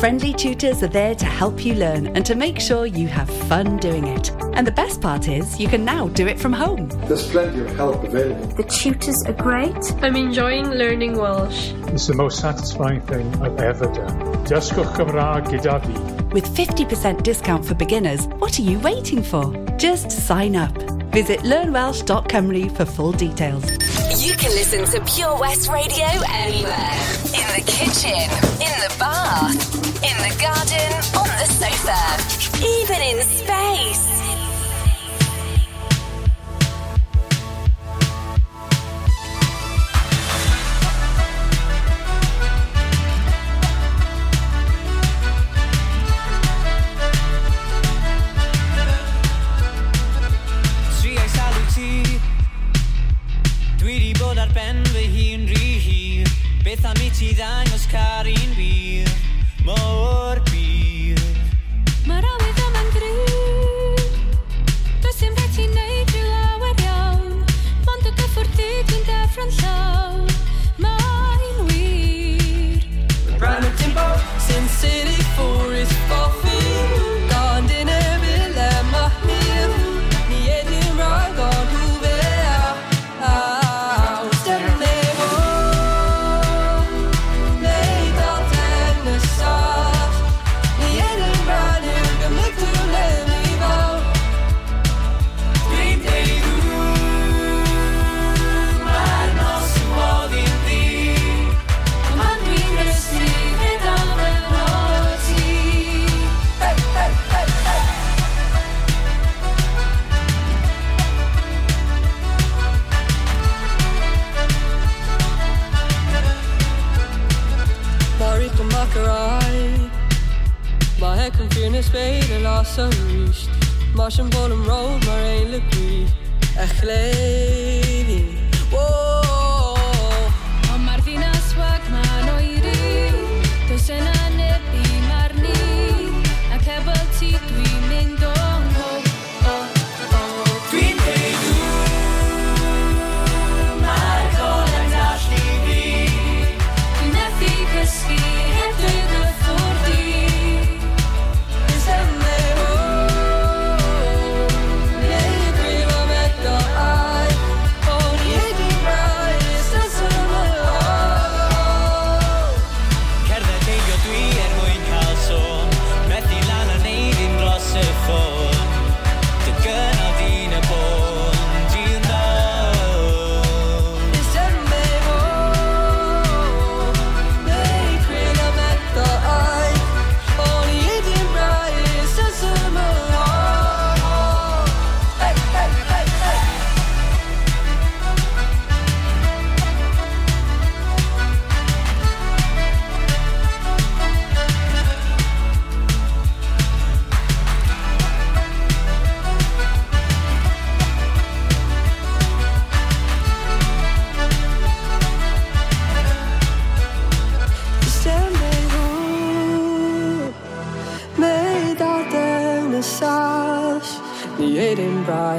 Friendly tutors are there to help you learn and to make sure you have fun doing it. And the best part is, you can now do it from home. There's plenty of help available. The tutors are great. I'm enjoying learning Welsh. It's the most satisfying thing I've ever done. With 50% discount for beginners, what are you waiting for? Just sign up. Visit learnwelsh.com for full details. You can listen to Pure West Radio anywhere. In the kitchen, in the bath in the garden, on the sofa, even in space. Dwi di bod ar ben fy hun rhy hir Beth am i ti ddangos carin fi more.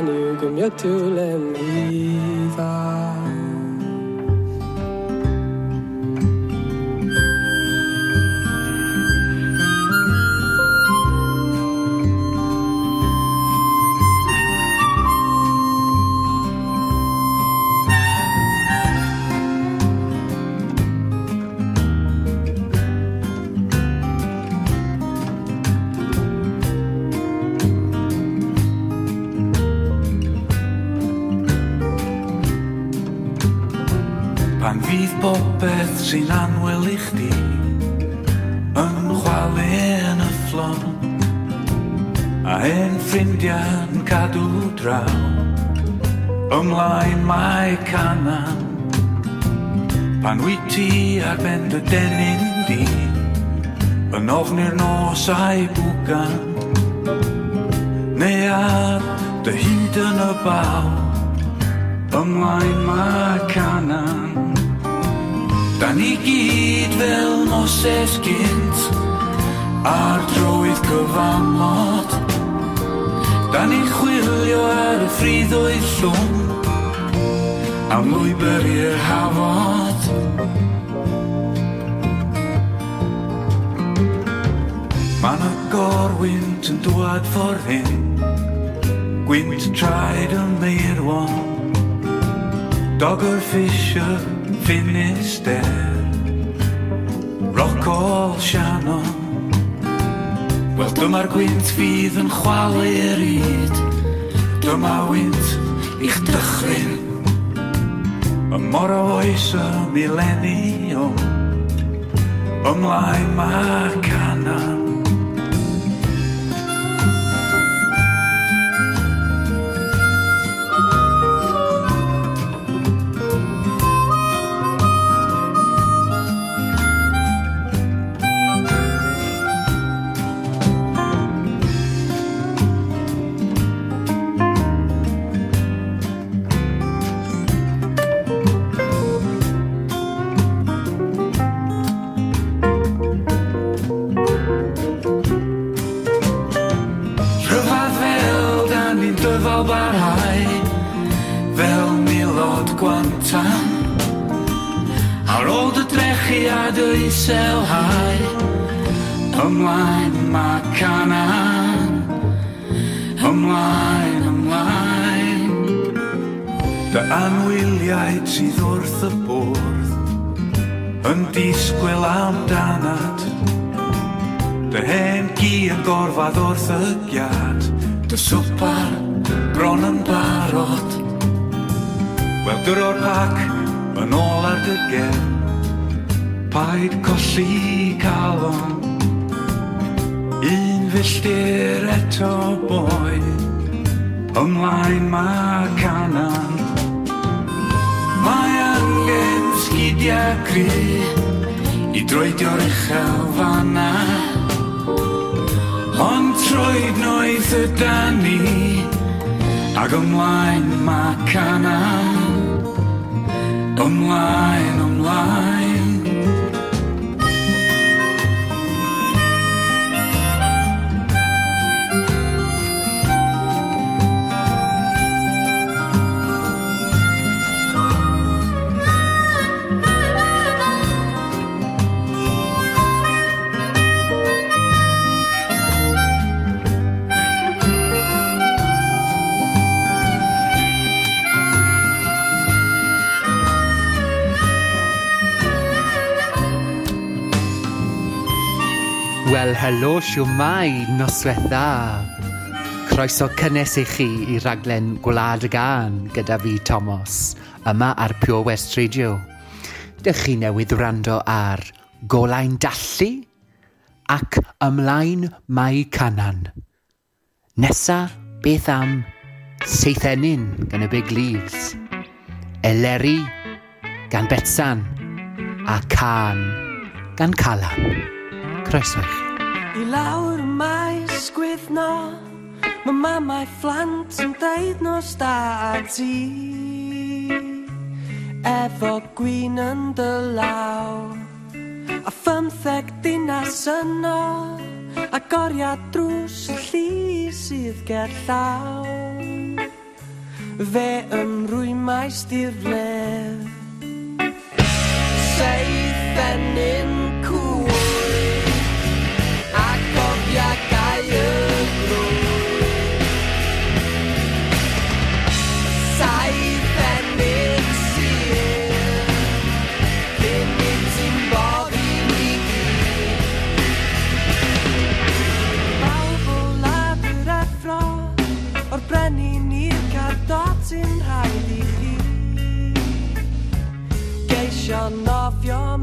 nu kom jag till en hiva canan Pan wyt ti ar ben dy denyn di Yn ofn i'r nos a'i bwgan Neu ar dy hyd yn y baw Ymlaen mae canan Da ni gyd fel noses gynt Ar drwydd cyfamod Da ni'n chwilio ar y ffriddoedd llwng a mwy hafod Mae na gorwynt yn dwad ffordd hyn Gwynt traed y meirwon Dogger Fisher, Finisterre Rock all Shannon Wel dyma'r gwynt fydd yn chwalu'r yd Dyma wynt i'ch dychryn is a millennium, ymlaen mae canam gwrthygiad Dy swpar bron yn barod Wel dyr o'r pac yn ôl ar dy ger Paid colli calon Un fylltir eto boi Ymlaen mae canan Mae angen sgidiau cry I droedio'r uchel fanna troed noeth ydan ni Ac ymlaen mae canan Ymlaen o Helo, siwmai, noswaith dda. Croeso cynnes i chi i raglen Gwlad y Gân gyda fi, Thomas, yma ar Pure West Radio. Dych chi newydd wrando ar Golau'n Dallu ac Ymlaen Mae Canan. Nesa, beth am Seithenyn gan y Big Leaves, Eleri gan Betsan a Can gan Calan. Croeso i chi. I lawr y maes gwythno Mae mamau fflant yn deud nos da a ti Efo gwyn yn dy law A phymtheg dinas yno A goriad drws y lli sydd ger llaw Fe ymrwymais di'r lef Seith enyn cwr your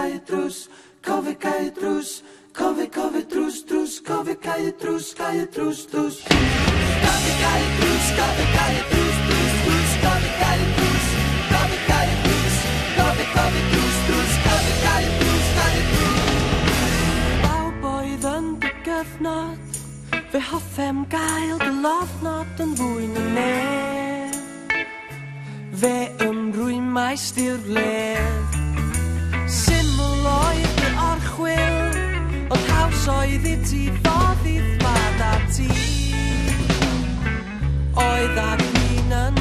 cae drws, cofi cae drws, cofi cofi drws drws, cofi cae drws, cae drws drws. Cofi cae drws, cofi cae drws drws drws, cofi cae drws, cofi cae drws, cofi cofi drws drws, cofi cae drws, cae drws. Baw boedd yn dy gyfnod, fe hoffem gael dy lofnod yn fwy na me Fe ymrwymais di'r bledd chwil Ond haws oedd i ti fodd i ddlad a ti Oedd ag un yn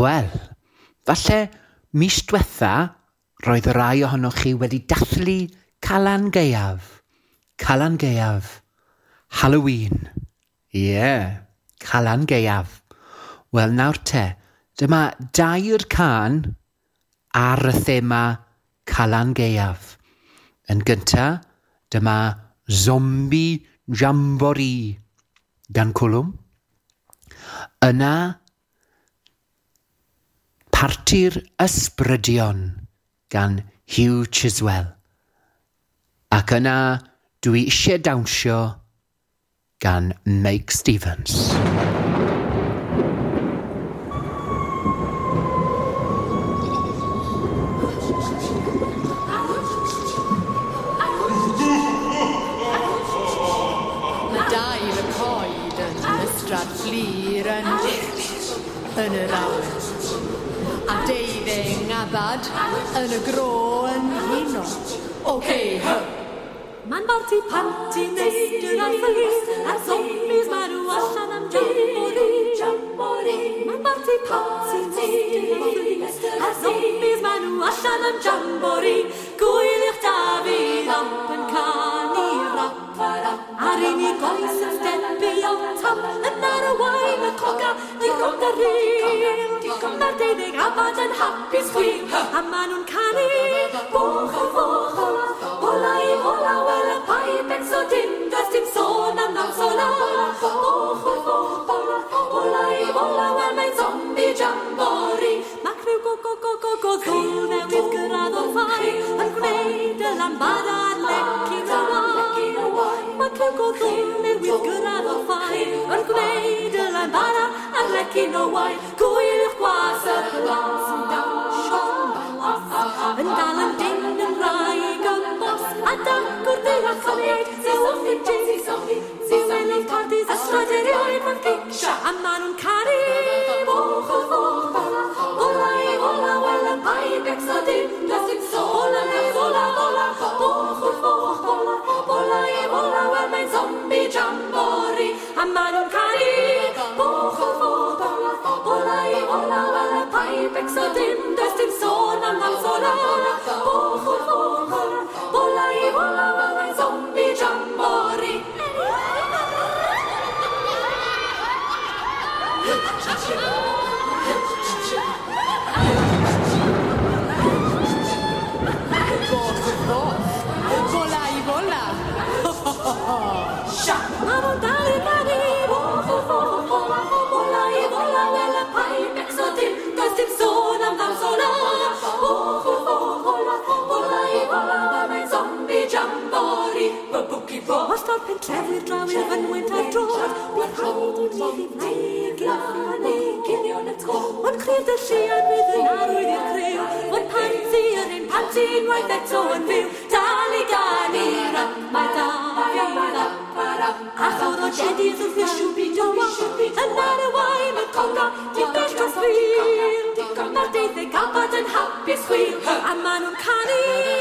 Wel, falle mis diwetha roedd y rai ohonoch chi wedi dathlu Calan Gaeaf. Calan Gaeaf. Halloween. Ie, yeah, Calan Gaeaf. Wel, nawr te, dyma dair can ar y thema Calan Gaeaf. Yn gyntaf, dyma Zombie Jamboree gan Cwlwm. Yna, Parti'r Ysbrydion gan Hugh Chiswell. Ac yna dwi eisiau dawnsio gan Mike Stevens. cerdded yn y gro yn huno. Okay, Mae'n balti barti panti neud yn alfali, A'r zombies maen nhw allan am jambori, Mae'n balti barti panti neud yn alfali, A'r zombies maen nhw allan am jambori, Gwyl gwylio'ch Dafydd amp yn cael chwara A'r unig oes yn stepu o tam Yn ar y wain y coga Digon dy ril Mae'r deuddeg abad yn hapus chwil A maen nhw'n canu Boch o foch o Bola i bola wel y paip Ex o dim does dim sôn am nam o Bola i bola wel mae'n zombi jambori Mae cryw go go go go go gyrraedd o fai Yn gwneud y lambada cygodd yn wyth gyrraedd o ffai, yn gwneud y lan bara a'r lecyn o wai, gwyl i'ch gwas y glas yn dawnsio mas, yn dal yn dyn yn rai gymos, a dac o'r ddyn a choliaid, sy'n soffi jyn, sy'n menydd cardys, a straderioedd fan gicsio, a ma nhw'n caru boch o foch, ola i ola, wel y bai bec sodyn, dros i dem das Ai, pexadim, destin sonam nam solam, ffordd yn draw i'r fynwent a'r drod. Bydd hawdd i chi wneud lan ei gynion y to. Ond cryf dy llian fydd yn arwydd i'r crew. Ond panti yr un panti unwaith eto yn fyw. Dal i gan i am. Ach oedd o jedi wrth ddisiw byd o wach Yn ar y wain y conga Di bell dros fil Mae'r yn hapus chwil A maen nhw'n canu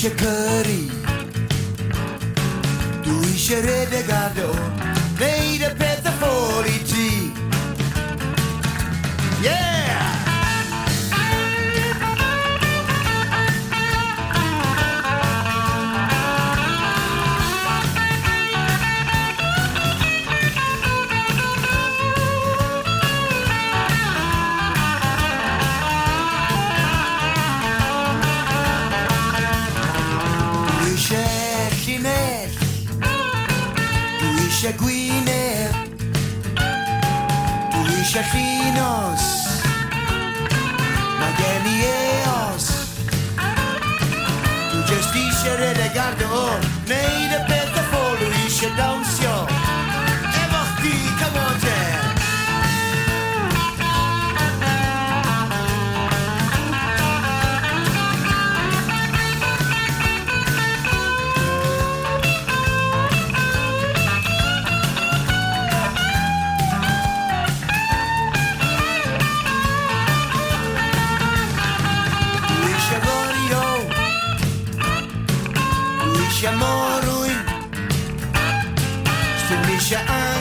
şeker'i Du işe redegardo Neyde pe eisiau gwyneb Dwi eisiau llinos Mae gen i eos Dwi just eisiau redeg ar dy ôl Neud y peth a ffôl Dwi eisiau dawnsio Efo chdi, come on, Yeah.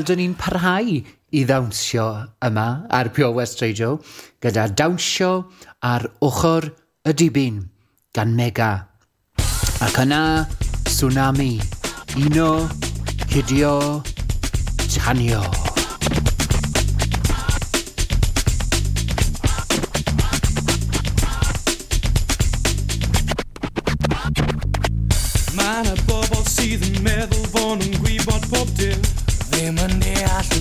Wel, dyn ni'n parhau i ddawnsio yma ar Pio West Radio gyda dawnsio ar ochr y dibyn gan Mega. Ac yna, Tsunami, Uno, Cydio, Tanio. Tanio. Monday, I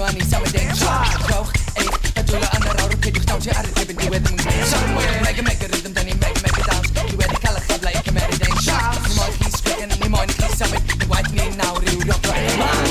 i اني سامي دين شاكو اي هدول make you white now we rock like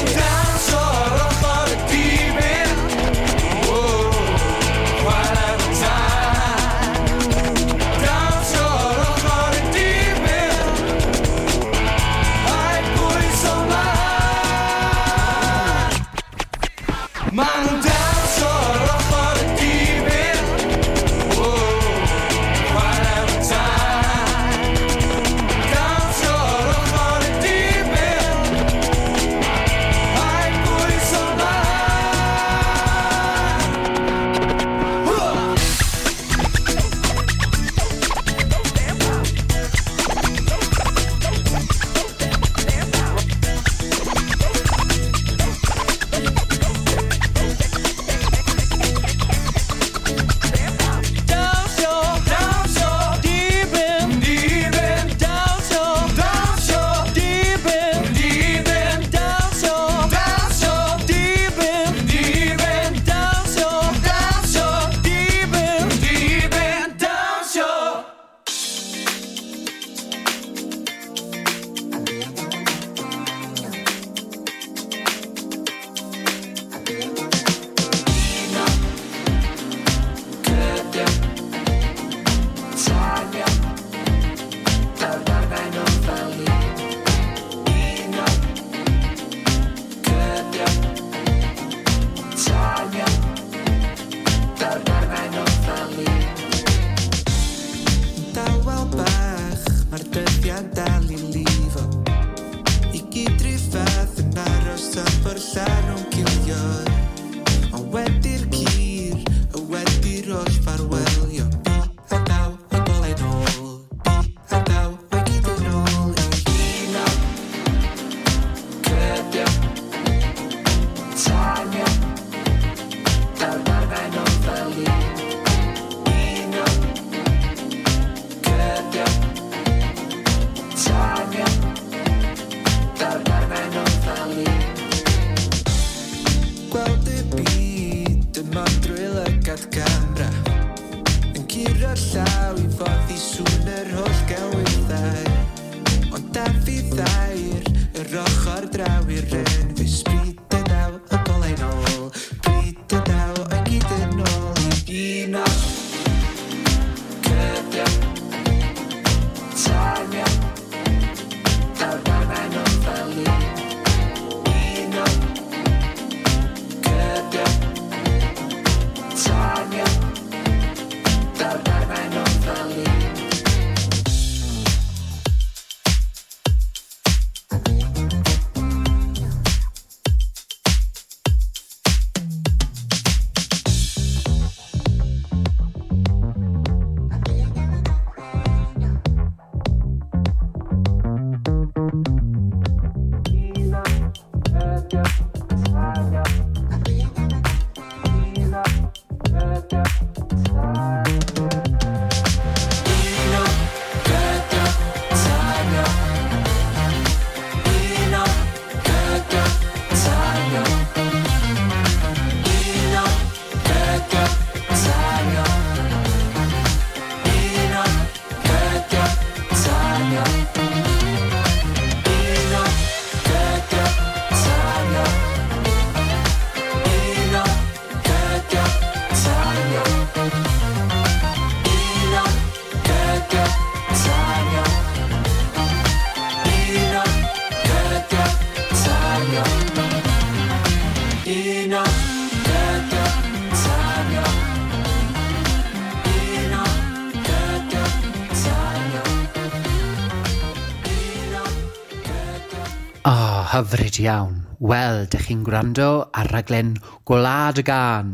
hyfryd iawn. Wel, dych chi'n gwrando ar raglen Gwlad y Gân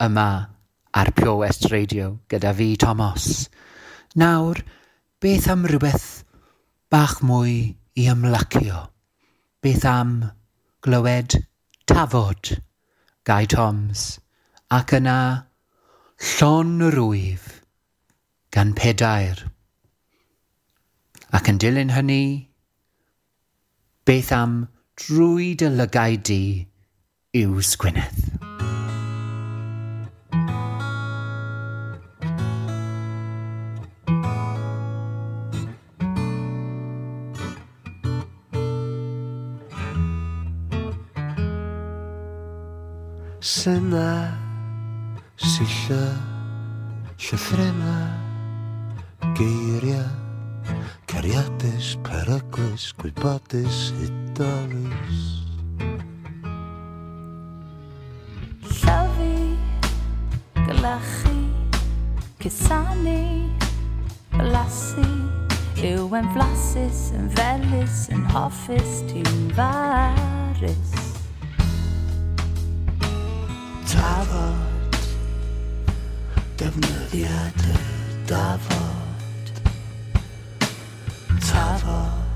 yma ar Pure West Radio gyda fi, Thomas. Nawr, beth am rhywbeth bach mwy i ymlacio? Beth am glywed tafod Guy Toms ac yna Llon yr Wyf gan Pedair. Ac yn dilyn hynny, Beth am drwy dy lygau di yw sgwynedd. Sena, sy'n llythrena, geiriau Cariadus, peryglus, gwybodus, hydolus. Llafu, galachu, cusanu, blasu Yw yn flasus, yn felus, yn hoffus, ti'n farus Tafod, defnyddiad y dafod 잡아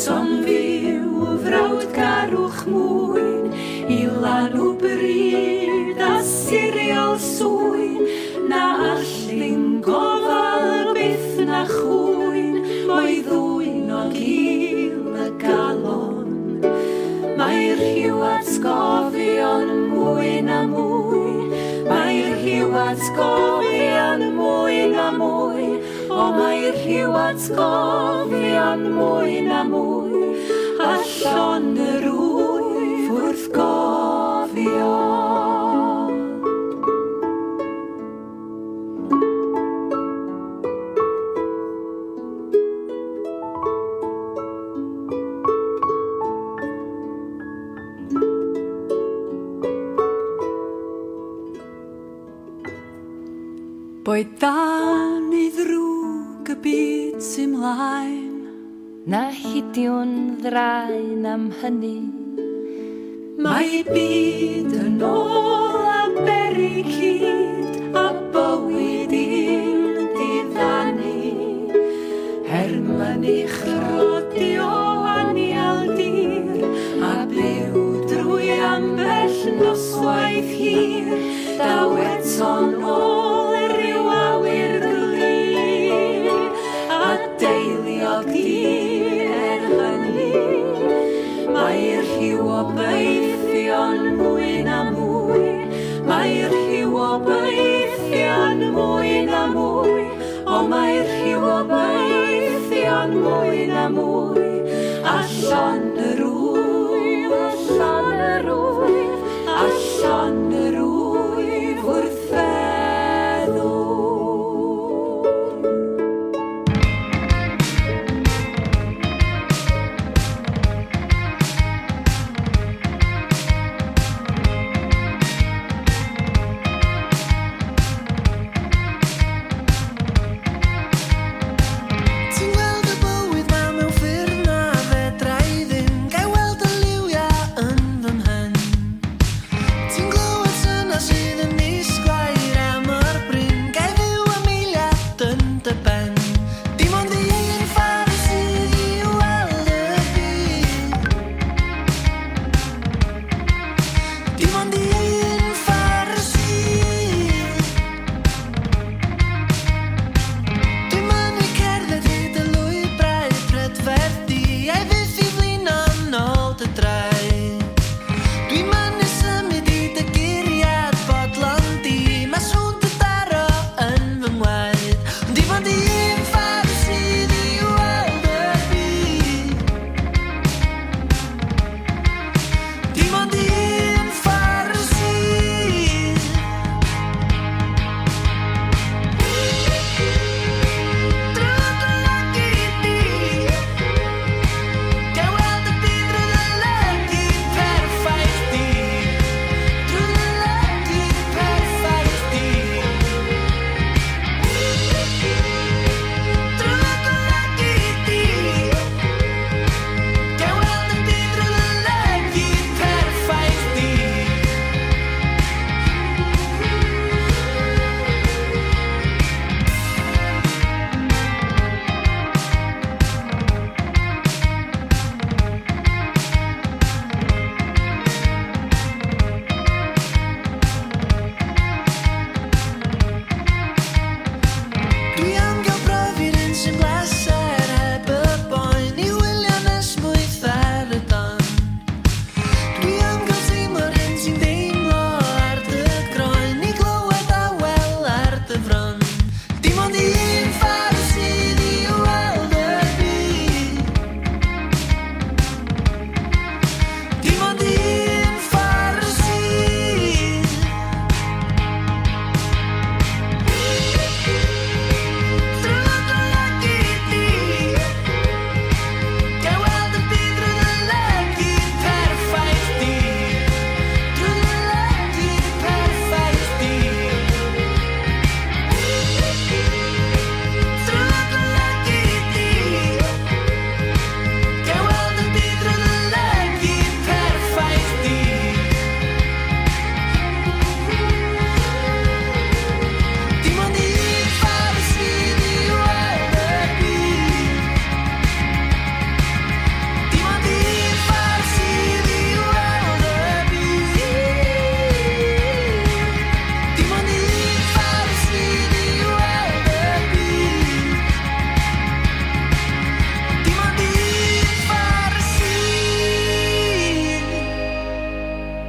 som fyw frawd garwch mwyn i o bryd a siriol swyn na allin gofal byth na chwyn o'i ddwyn o gil y galon. Mae'r hiw atgofion mwyn a mwy, mae'r hiw atgofion mwyn a mwy, o mae'r hiw atgofion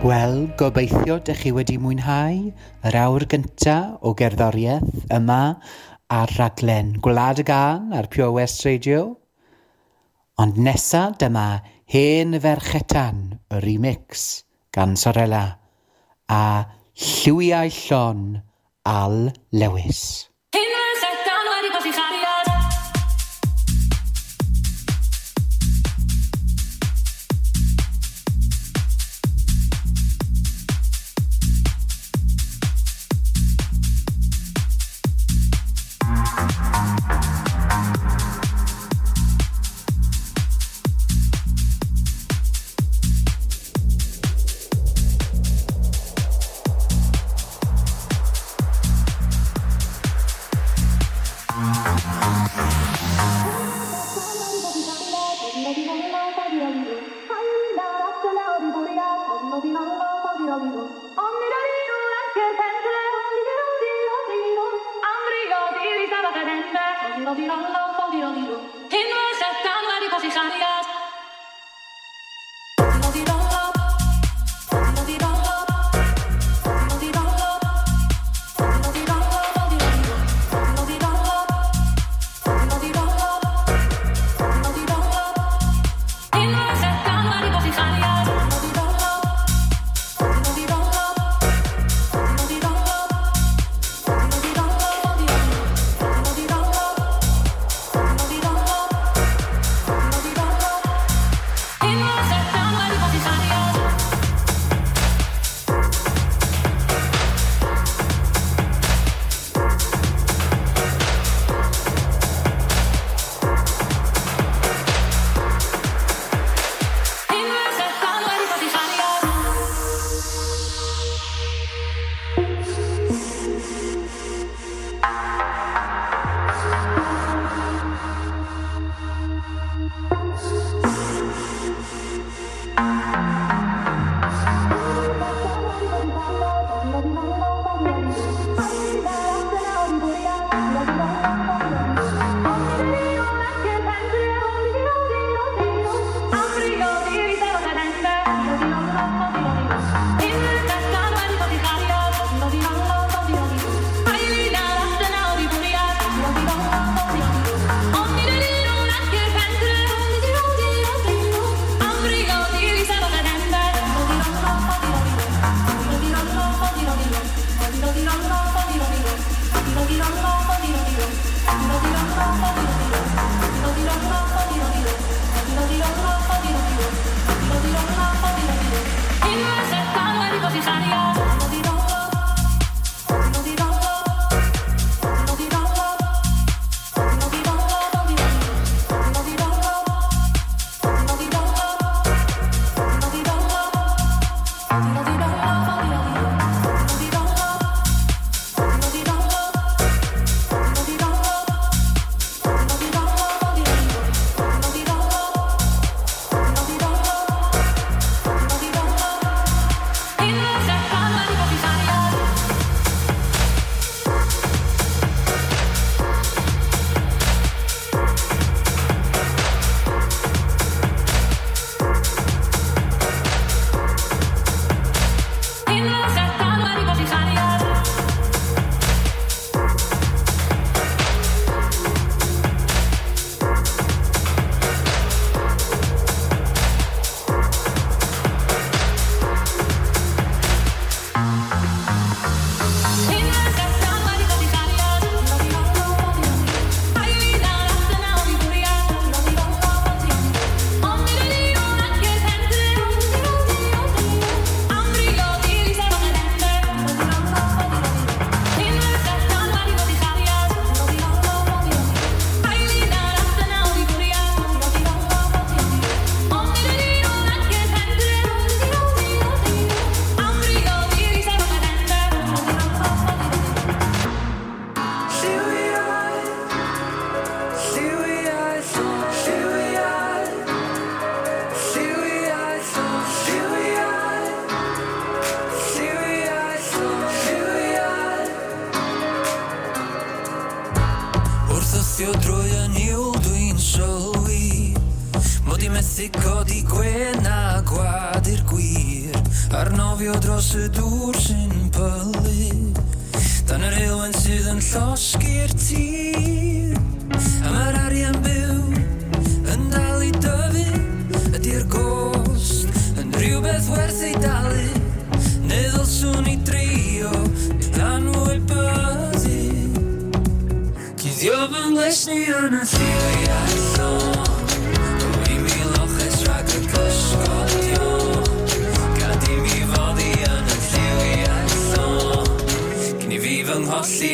Wel, gobeithio dych chi wedi mwynhau yr awr gyntaf o gerddoriaeth yma ar raglen Gwlad y Gân ar Pure West Radio. Ond nesa dyma Hen Ferchetan, y remix gan Sorella, a Lliwiau Llon Al Lewis.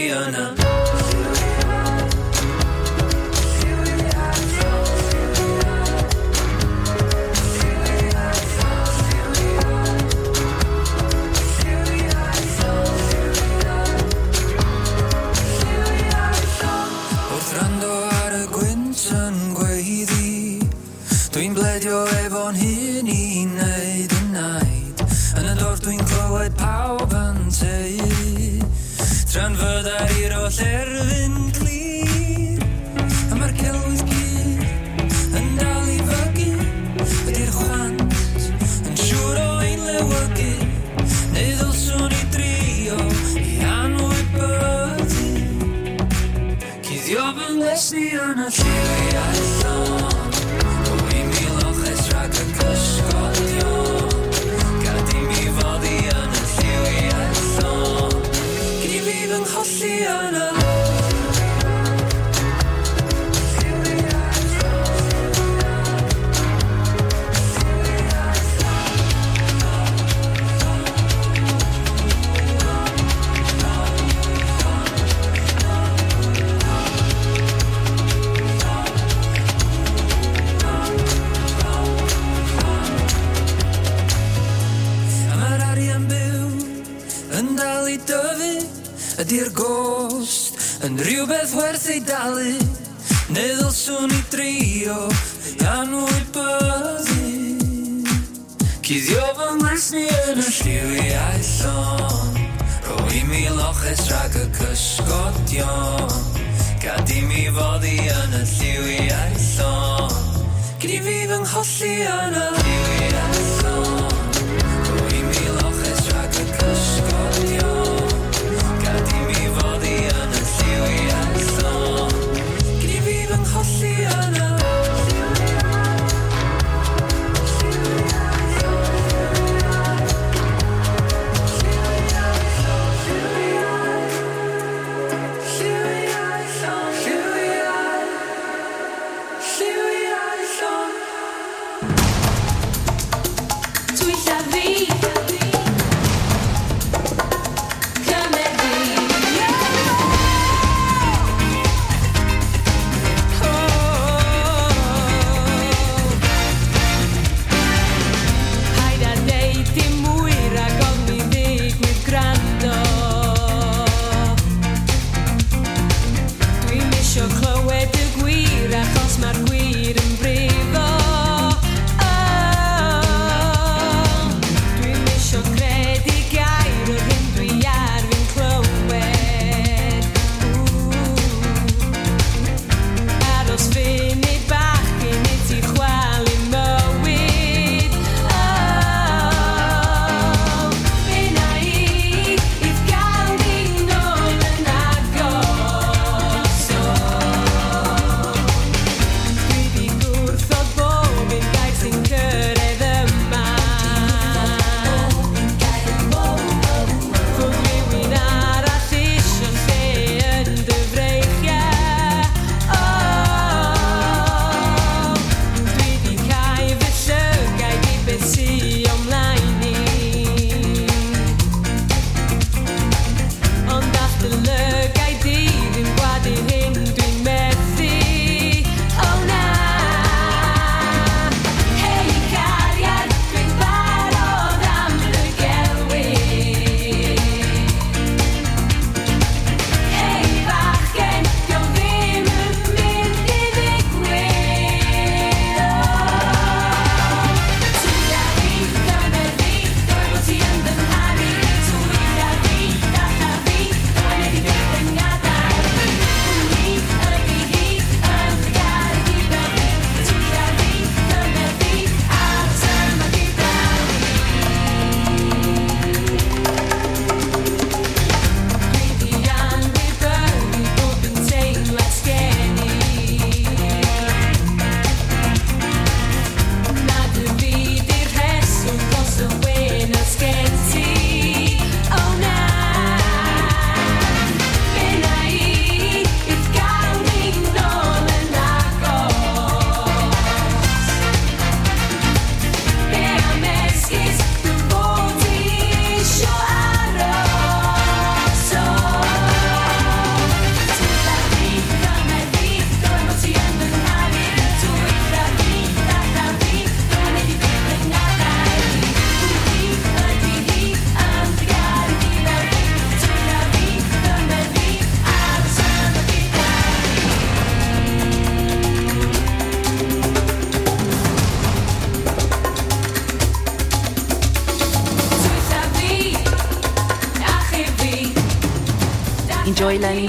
Diana. fod i yn y lliwiau llon Gyd i fi fy ngholli yn y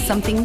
something new.